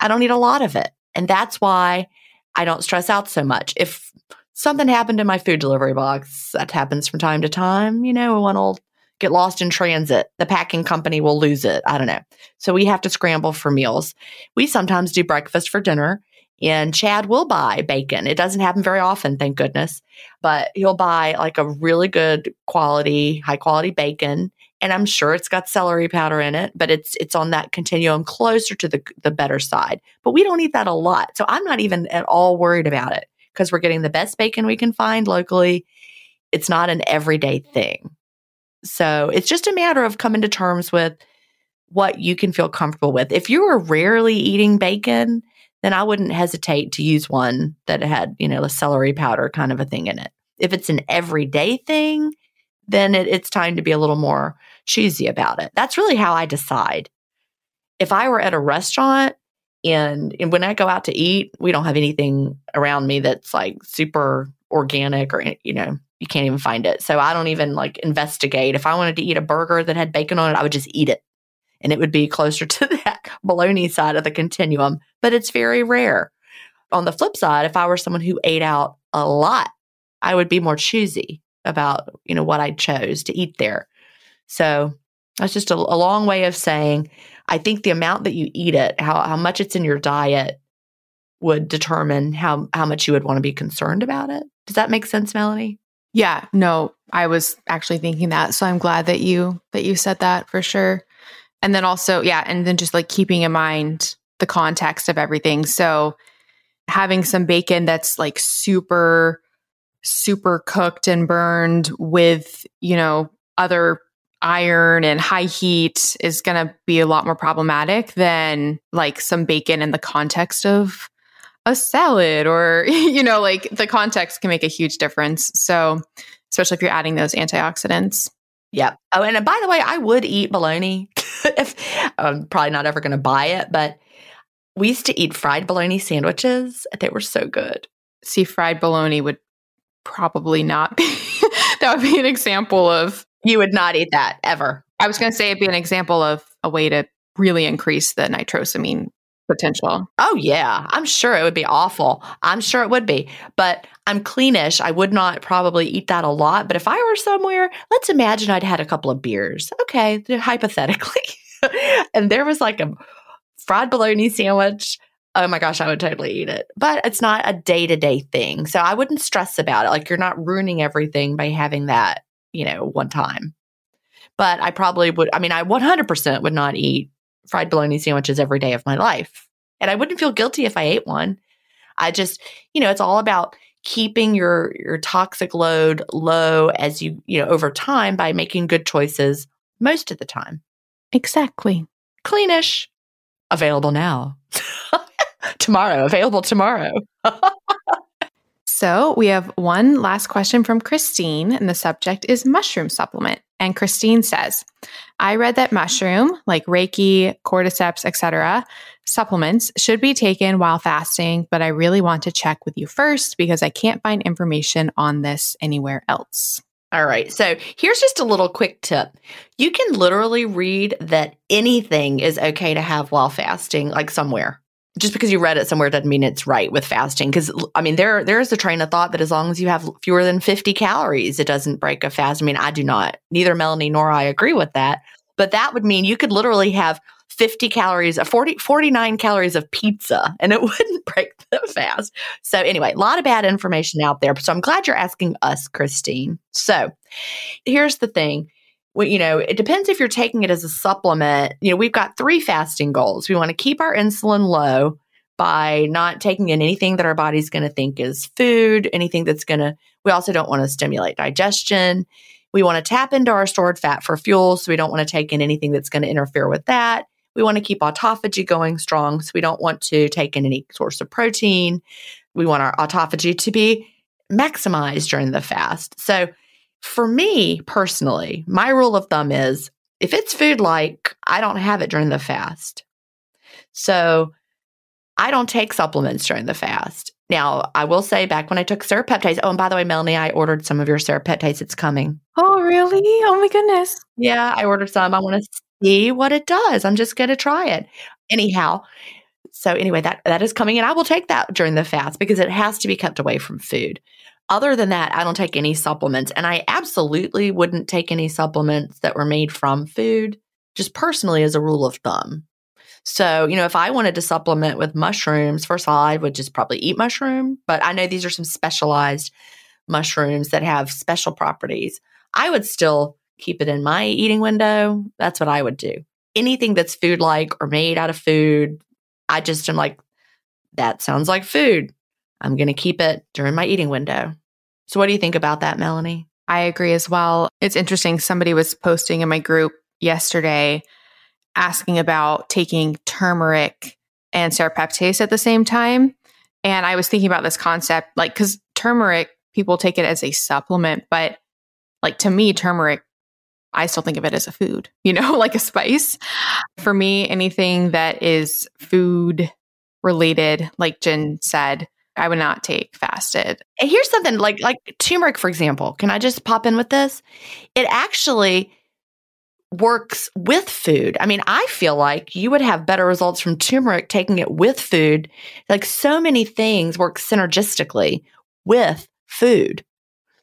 I don't eat a lot of it. And that's why I don't stress out so much. If something happened in my food delivery box, that happens from time to time, you know, one will get lost in transit. The packing company will lose it. I don't know. So we have to scramble for meals. We sometimes do breakfast for dinner. And Chad will buy bacon. It doesn't happen very often, thank goodness, but he'll buy like a really good quality, high quality bacon and I'm sure it's got celery powder in it, but it's it's on that continuum closer to the the better side. But we don't eat that a lot. So I'm not even at all worried about it because we're getting the best bacon we can find locally. It's not an everyday thing. So it's just a matter of coming to terms with what you can feel comfortable with. If you are rarely eating bacon, then I wouldn't hesitate to use one that had, you know, a celery powder kind of a thing in it. If it's an everyday thing, then it, it's time to be a little more choosy about it. That's really how I decide. If I were at a restaurant and, and when I go out to eat, we don't have anything around me that's like super organic or, you know, you can't even find it. So I don't even like investigate. If I wanted to eat a burger that had bacon on it, I would just eat it. And it would be closer to that bologna side of the continuum, but it's very rare. On the flip side, if I were someone who ate out a lot, I would be more choosy about, you know, what I chose to eat there. So that's just a, a long way of saying I think the amount that you eat it, how, how much it's in your diet would determine how, how much you would want to be concerned about it. Does that make sense, Melanie? Yeah, no, I was actually thinking that. So I'm glad that you that you said that for sure. And then also, yeah, and then just like keeping in mind the context of everything. So having some bacon that's like super super cooked and burned with, you know, other iron and high heat is going to be a lot more problematic than like some bacon in the context of a salad or you know like the context can make a huge difference. So especially if you're adding those antioxidants. Yep. Oh and uh, by the way i would eat bologna if i'm probably not ever going to buy it but we used to eat fried bologna sandwiches. They were so good. See fried bologna would probably not be that would be an example of you would not eat that ever i was going to say it'd be an example of a way to really increase the nitrosamine potential. Oh, yeah. I'm sure it would be awful. I'm sure it would be. But I'm cleanish. I would not probably eat that a lot. But if I were somewhere, let's imagine I'd had a couple of beers. Okay, hypothetically. and there was like a fried bologna sandwich. Oh my gosh, I would totally eat it. But it's not a day to day thing. So I wouldn't stress about it. Like you're not ruining everything by having that, you know, one time. But I probably would, I mean, I 100% would not eat fried bologna sandwiches every day of my life. And I wouldn't feel guilty if I ate one. I just, you know, it's all about keeping your your toxic load low as you, you know, over time by making good choices most of the time. Exactly. Cleanish. Available now. tomorrow, available tomorrow. so, we have one last question from Christine, and the subject is mushroom supplement. And Christine says, I read that mushroom, like reishi, cordyceps, etc., supplements should be taken while fasting, but I really want to check with you first because I can't find information on this anywhere else. All right. So here's just a little quick tip. You can literally read that anything is okay to have while fasting, like somewhere just because you read it somewhere doesn't mean it's right with fasting. Because I mean, there there is a train of thought that as long as you have fewer than fifty calories, it doesn't break a fast. I mean, I do not. Neither Melanie nor I agree with that. But that would mean you could literally have 50 calories, uh, 40, 49 calories of pizza, and it wouldn't break the fast. So, anyway, a lot of bad information out there. So, I'm glad you're asking us, Christine. So, here's the thing well, you know, it depends if you're taking it as a supplement. You know, we've got three fasting goals. We want to keep our insulin low by not taking in anything that our body's going to think is food, anything that's going to, we also don't want to stimulate digestion. We want to tap into our stored fat for fuel. So we don't want to take in anything that's going to interfere with that. We want to keep autophagy going strong. So we don't want to take in any source of protein. We want our autophagy to be maximized during the fast. So for me personally, my rule of thumb is if it's food like, I don't have it during the fast. So I don't take supplements during the fast. Now, I will say back when I took serrapeptase, oh, and by the way, Melanie, I ordered some of your serrapeptase. It's coming. Oh, really? Oh, my goodness. Yeah, I ordered some. I want to see what it does. I'm just going to try it. Anyhow, so anyway, that that is coming and I will take that during the fast because it has to be kept away from food. Other than that, I don't take any supplements. And I absolutely wouldn't take any supplements that were made from food, just personally as a rule of thumb. So, you know, if I wanted to supplement with mushrooms, first of all, I would just probably eat mushroom, but I know these are some specialized mushrooms that have special properties. I would still keep it in my eating window. That's what I would do. Anything that's food like or made out of food, I just am like, that sounds like food. I'm going to keep it during my eating window. So, what do you think about that, Melanie? I agree as well. It's interesting. Somebody was posting in my group yesterday asking about taking turmeric and serrapeptase at the same time. And I was thinking about this concept, like, because turmeric, people take it as a supplement, but like to me, turmeric, I still think of it as a food, you know, like a spice. For me, anything that is food related, like Gin said, I would not take fasted. And here's something like like turmeric, for example. Can I just pop in with this? It actually works with food. I mean, I feel like you would have better results from turmeric taking it with food. Like so many things work synergistically with food.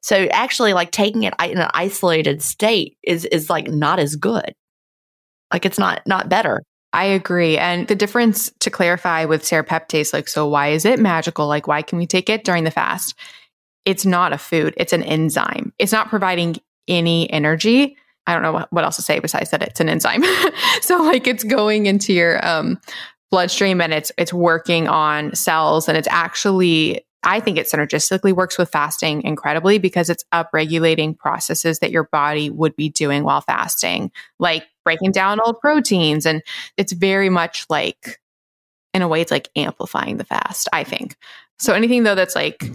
So actually like taking it in an isolated state is is like not as good. Like it's not not better. I agree. And the difference to clarify with serrapeptase, like, so why is it magical? Like, why can we take it during the fast? It's not a food, it's an enzyme. It's not providing any energy. I don't know what else to say besides that it's an enzyme. so like it's going into your um, bloodstream and it's it's working on cells and it's actually I think it synergistically works with fasting incredibly because it's upregulating processes that your body would be doing while fasting, like breaking down old proteins. And it's very much like, in a way, it's like amplifying the fast, I think. So anything though that's like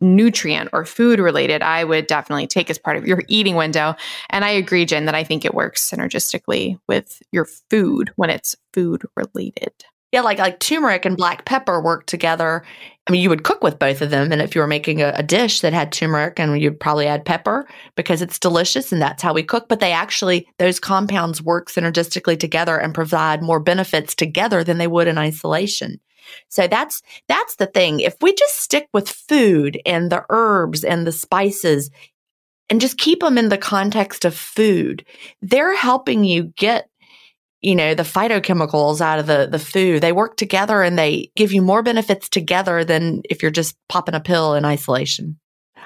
nutrient or food related, I would definitely take as part of your eating window. And I agree, Gin, that I think it works synergistically with your food when it's food related. Yeah, like like turmeric and black pepper work together. I mean, you would cook with both of them, and if you were making a, a, dish that had turmeric, and you'd probably add pepper because it's delicious, and that's how we cook. But they actually those compounds work synergistically together and provide more benefits together than they would in isolation. So that's that's the thing. If we just stick with food and the herbs and the spices and just keep them in the context of food, they're helping you get you know the phytochemicals out of the the food they work together and they give you more benefits together than if you're just popping a pill in isolation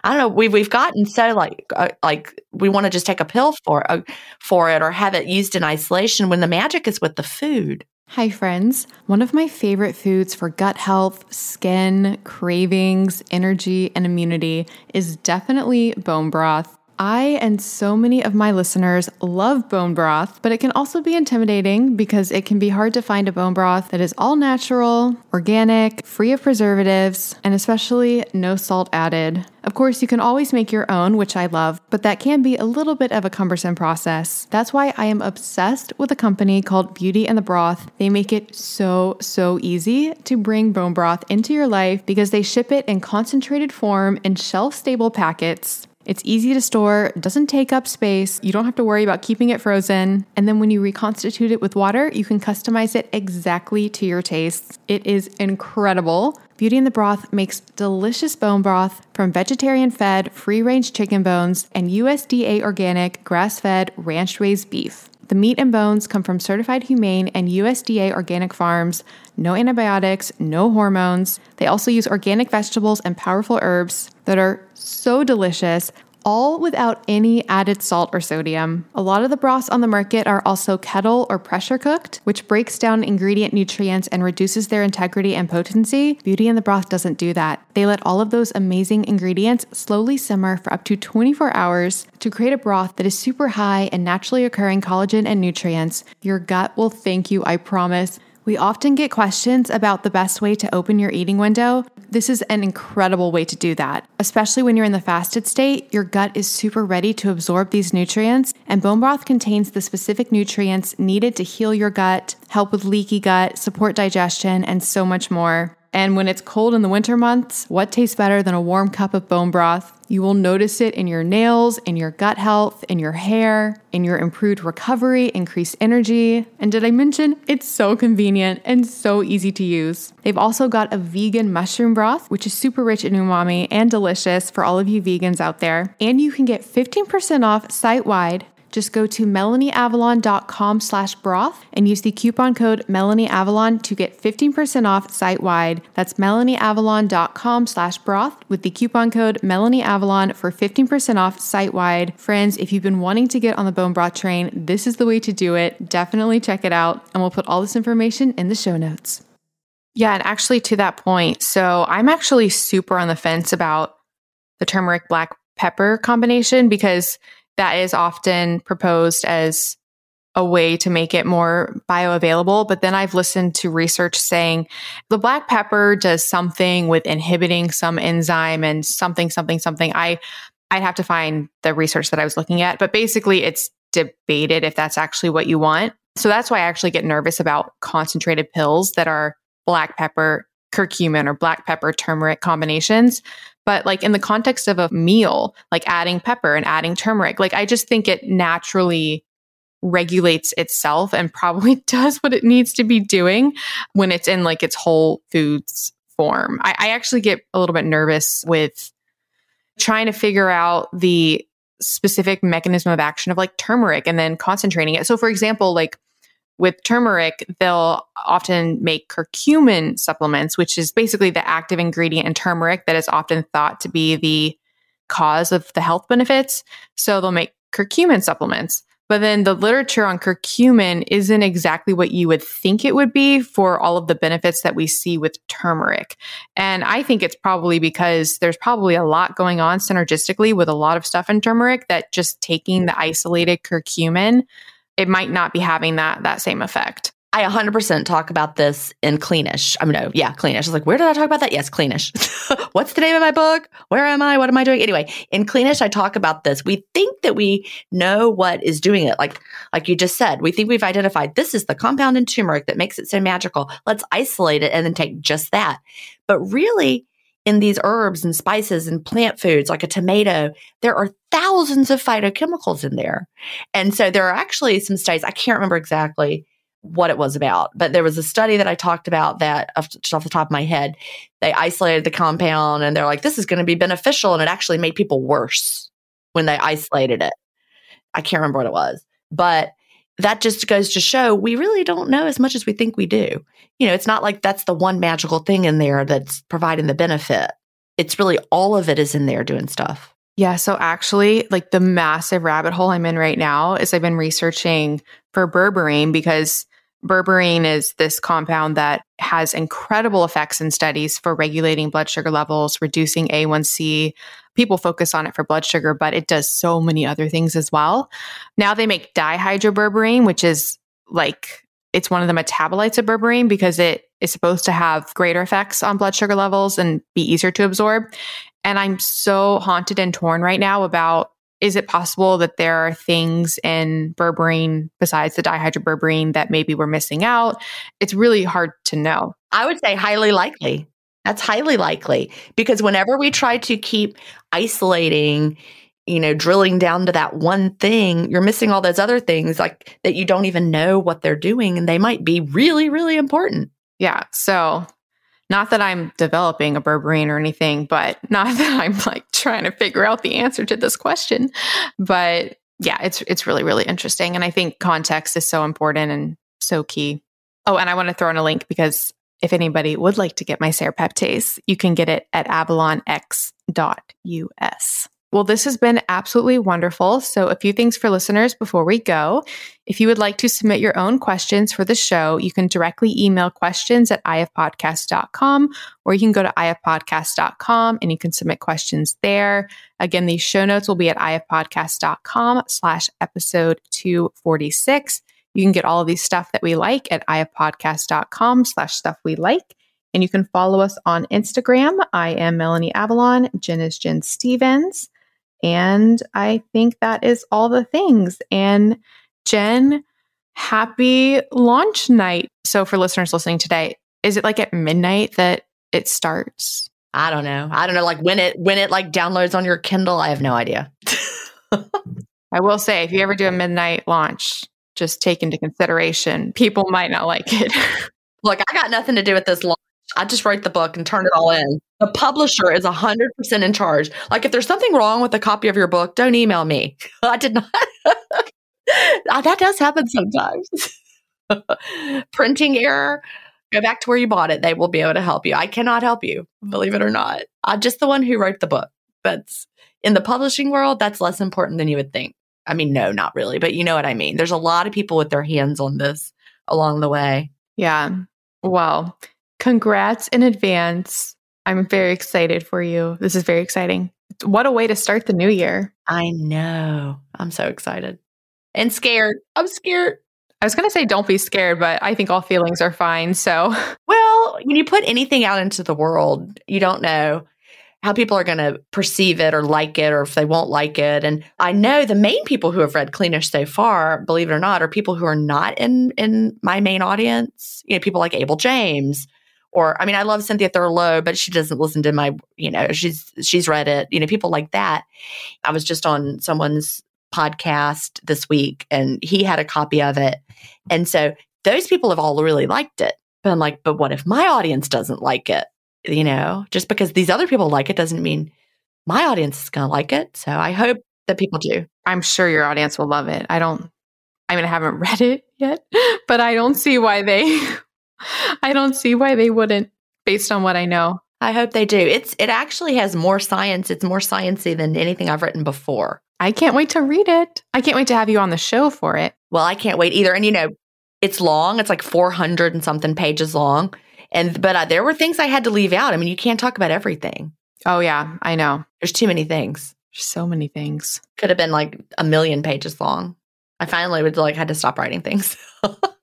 i don't know we've we've gotten so like uh, like we want to just take a pill for uh, for it or have it used in isolation when the magic is with the food Hi, friends. One of my favorite foods for gut health, skin, cravings, energy, and immunity is definitely bone broth. I and so many of my listeners love bone broth, but it can also be intimidating because it can be hard to find a bone broth that is all natural, organic, free of preservatives, and especially no salt added. Of course, you can always make your own, which I love, but that can be a little bit of a cumbersome process. That's why I am obsessed with a company called Beauty and the Broth. They make it so, so easy to bring bone broth into your life because they ship it in concentrated form in shelf stable packets. It's easy to store, doesn't take up space, you don't have to worry about keeping it frozen. And then when you reconstitute it with water, you can customize it exactly to your tastes. It is incredible. Beauty and the Broth makes delicious bone broth from vegetarian fed, free range chicken bones and USDA organic, grass fed, ranch raised beef. The meat and bones come from certified humane and USDA organic farms, no antibiotics, no hormones. They also use organic vegetables and powerful herbs that are so delicious, all without any added salt or sodium. A lot of the broths on the market are also kettle or pressure cooked, which breaks down ingredient nutrients and reduces their integrity and potency. Beauty and the Broth doesn't do that. They let all of those amazing ingredients slowly simmer for up to 24 hours to create a broth that is super high in naturally occurring collagen and nutrients. Your gut will thank you, I promise. We often get questions about the best way to open your eating window. This is an incredible way to do that. Especially when you're in the fasted state, your gut is super ready to absorb these nutrients, and bone broth contains the specific nutrients needed to heal your gut, help with leaky gut, support digestion, and so much more. And when it's cold in the winter months, what tastes better than a warm cup of bone broth? You will notice it in your nails, in your gut health, in your hair, in your improved recovery, increased energy. And did I mention it's so convenient and so easy to use? They've also got a vegan mushroom broth, which is super rich in umami and delicious for all of you vegans out there. And you can get 15% off site wide just go to melanieavalon.com slash broth and use the coupon code melanieavalon to get 15% off site wide. That's melanieavalon.com slash broth with the coupon code melanieavalon for 15% off site wide. Friends, if you've been wanting to get on the bone broth train, this is the way to do it. Definitely check it out. And we'll put all this information in the show notes. Yeah, and actually to that point, so I'm actually super on the fence about the turmeric black pepper combination because that is often proposed as a way to make it more bioavailable. But then I've listened to research saying the black pepper does something with inhibiting some enzyme and something, something, something. I, I'd have to find the research that I was looking at, but basically it's debated if that's actually what you want. So that's why I actually get nervous about concentrated pills that are black pepper, curcumin, or black pepper turmeric combinations. But like in the context of a meal, like adding pepper and adding turmeric, like I just think it naturally regulates itself and probably does what it needs to be doing when it's in like its whole foods form. I, I actually get a little bit nervous with trying to figure out the specific mechanism of action of like turmeric and then concentrating it. So, for example, like with turmeric, they'll often make curcumin supplements, which is basically the active ingredient in turmeric that is often thought to be the cause of the health benefits. So, they'll make curcumin supplements. But then the literature on curcumin isn't exactly what you would think it would be for all of the benefits that we see with turmeric. And I think it's probably because there's probably a lot going on synergistically with a lot of stuff in turmeric that just taking the isolated curcumin, it might not be having that that same effect. I 100% talk about this in Cleanish. I mean, no, yeah, Cleanish. I was like, where did I talk about that? Yes, Cleanish. What's the name of my book? Where am I? What am I doing? Anyway, in Cleanish, I talk about this. We think that we know what is doing it. Like, like you just said, we think we've identified this is the compound in turmeric that makes it so magical. Let's isolate it and then take just that. But really, in these herbs and spices and plant foods like a tomato, there are thousands of phytochemicals in there. And so there are actually some studies, I can't remember exactly what it was about. But there was a study that I talked about that off, off the top of my head. They isolated the compound and they're like, this is going to be beneficial. And it actually made people worse when they isolated it. I can't remember what it was, but that just goes to show we really don't know as much as we think we do. You know, it's not like that's the one magical thing in there that's providing the benefit. It's really all of it is in there doing stuff. Yeah. So actually, like the massive rabbit hole I'm in right now is I've been researching for berberine because Berberine is this compound that has incredible effects in studies for regulating blood sugar levels, reducing A1C. People focus on it for blood sugar, but it does so many other things as well. Now they make dihydroberberine, which is like it's one of the metabolites of berberine because it is supposed to have greater effects on blood sugar levels and be easier to absorb. And I'm so haunted and torn right now about is it possible that there are things in berberine besides the dihydroberberine that maybe we're missing out? It's really hard to know. I would say highly likely. That's highly likely because whenever we try to keep isolating, you know, drilling down to that one thing, you're missing all those other things like that you don't even know what they're doing and they might be really, really important. Yeah. So not that I'm developing a berberine or anything, but not that I'm like trying to figure out the answer to this question. But yeah, it's it's really really interesting, and I think context is so important and so key. Oh, and I want to throw in a link because if anybody would like to get my serrapeptase, you can get it at avalonx.us. Well, this has been absolutely wonderful. So, a few things for listeners before we go. If you would like to submit your own questions for the show, you can directly email questions at ifpodcast.com or you can go to ifpodcast.com and you can submit questions there. Again, these show notes will be at ifpodcast.com slash episode 246. You can get all of these stuff that we like at ifpodcast.com slash stuff we like. And you can follow us on Instagram. I am Melanie Avalon. Gin is Gin Stephens. And I think that is all the things. And Gin, happy launch night. So, for listeners listening today, is it like at midnight that it starts? I don't know. I don't know. Like when it when it like downloads on your Kindle, I have no idea. I will say, if you ever do a midnight launch, just take into consideration people might not like it. Look, I got nothing to do with this launch. I just write the book and turn it all in. The publisher is 100% in charge. Like, if there's something wrong with a copy of your book, don't email me. I did not. Ah, that does happen sometimes. Printing error, go back to where you bought it. They will be able to help you. I cannot help you, believe it or not. I'm just the one who wrote the book. But in the publishing world, that's less important than you would think. I mean, no, not really, but you know what I mean. There's a lot of people with their hands on this along the way. Yeah. Well, Congrats in advance. I'm very excited for you. This is very exciting. What a way to start the new year. I know. I'm so excited. and scared. I'm scared. I was going to say don't be scared, but I think all feelings are fine. So, well, when you put anything out into the world, you don't know how people are going to perceive it or like it or if they won't like it. And I know the main people who have read Cleanish so far, believe it or not, are people who are not in in my main audience. You know, people like Abel James or I mean, I love Cynthia Thurlow, but she doesn't listen to my, you know, she's she's read it. You know, people like that. I was just on someone's podcast this week and he had a copy of it. And so those people have all really liked it. But I'm like, but what if my audience doesn't like it? You know, just because these other people like it doesn't mean my audience is going to like it. So I hope that people do. I'm sure your audience will love it. I don't, I mean, I haven't read it yet, but I don't see why they, I don't see why they wouldn't based on what I know. I hope they do. It's, it actually has more science. It's more sciencey than anything I've written before. I can't wait to read it. I can't wait to have you on the show for it. Well, I can't wait either. And you know, it's long. It's like 400 and something pages long. And but uh, there were things I had to leave out. I mean, you can't talk about everything. Oh yeah, I know. There's too many things. There's so many things. Could have been like a million pages long. I finally would like had to stop writing things.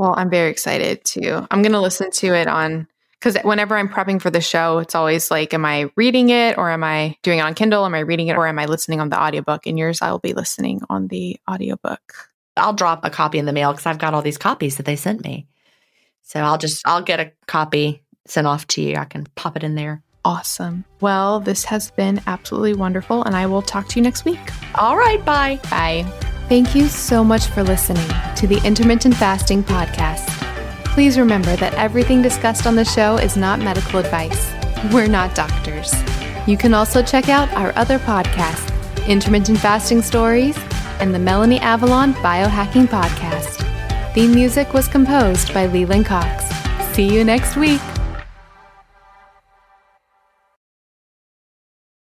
well, I'm very excited too. I'm going to listen to it on because whenever I'm prepping for the show, it's always like, am I reading it or am I doing it on Kindle? Am I reading it or am I listening on the audiobook? In yours, I will be listening on the audiobook. I'll drop a copy in the mail because I've got all these copies that they sent me. So I'll just I'll get a copy sent off to you. I can pop it in there. Awesome. Well, this has been absolutely wonderful, and I will talk to you next week. All right. Bye. Bye. Thank you so much for listening to the Intermittent Fasting Podcast. Please remember that everything discussed on the show is not medical advice. We're not doctors. You can also check out our other podcasts, Intermittent Fasting Stories and the Melanie Avalon Biohacking Podcast. Theme music was composed by Leland Cox. See you next week.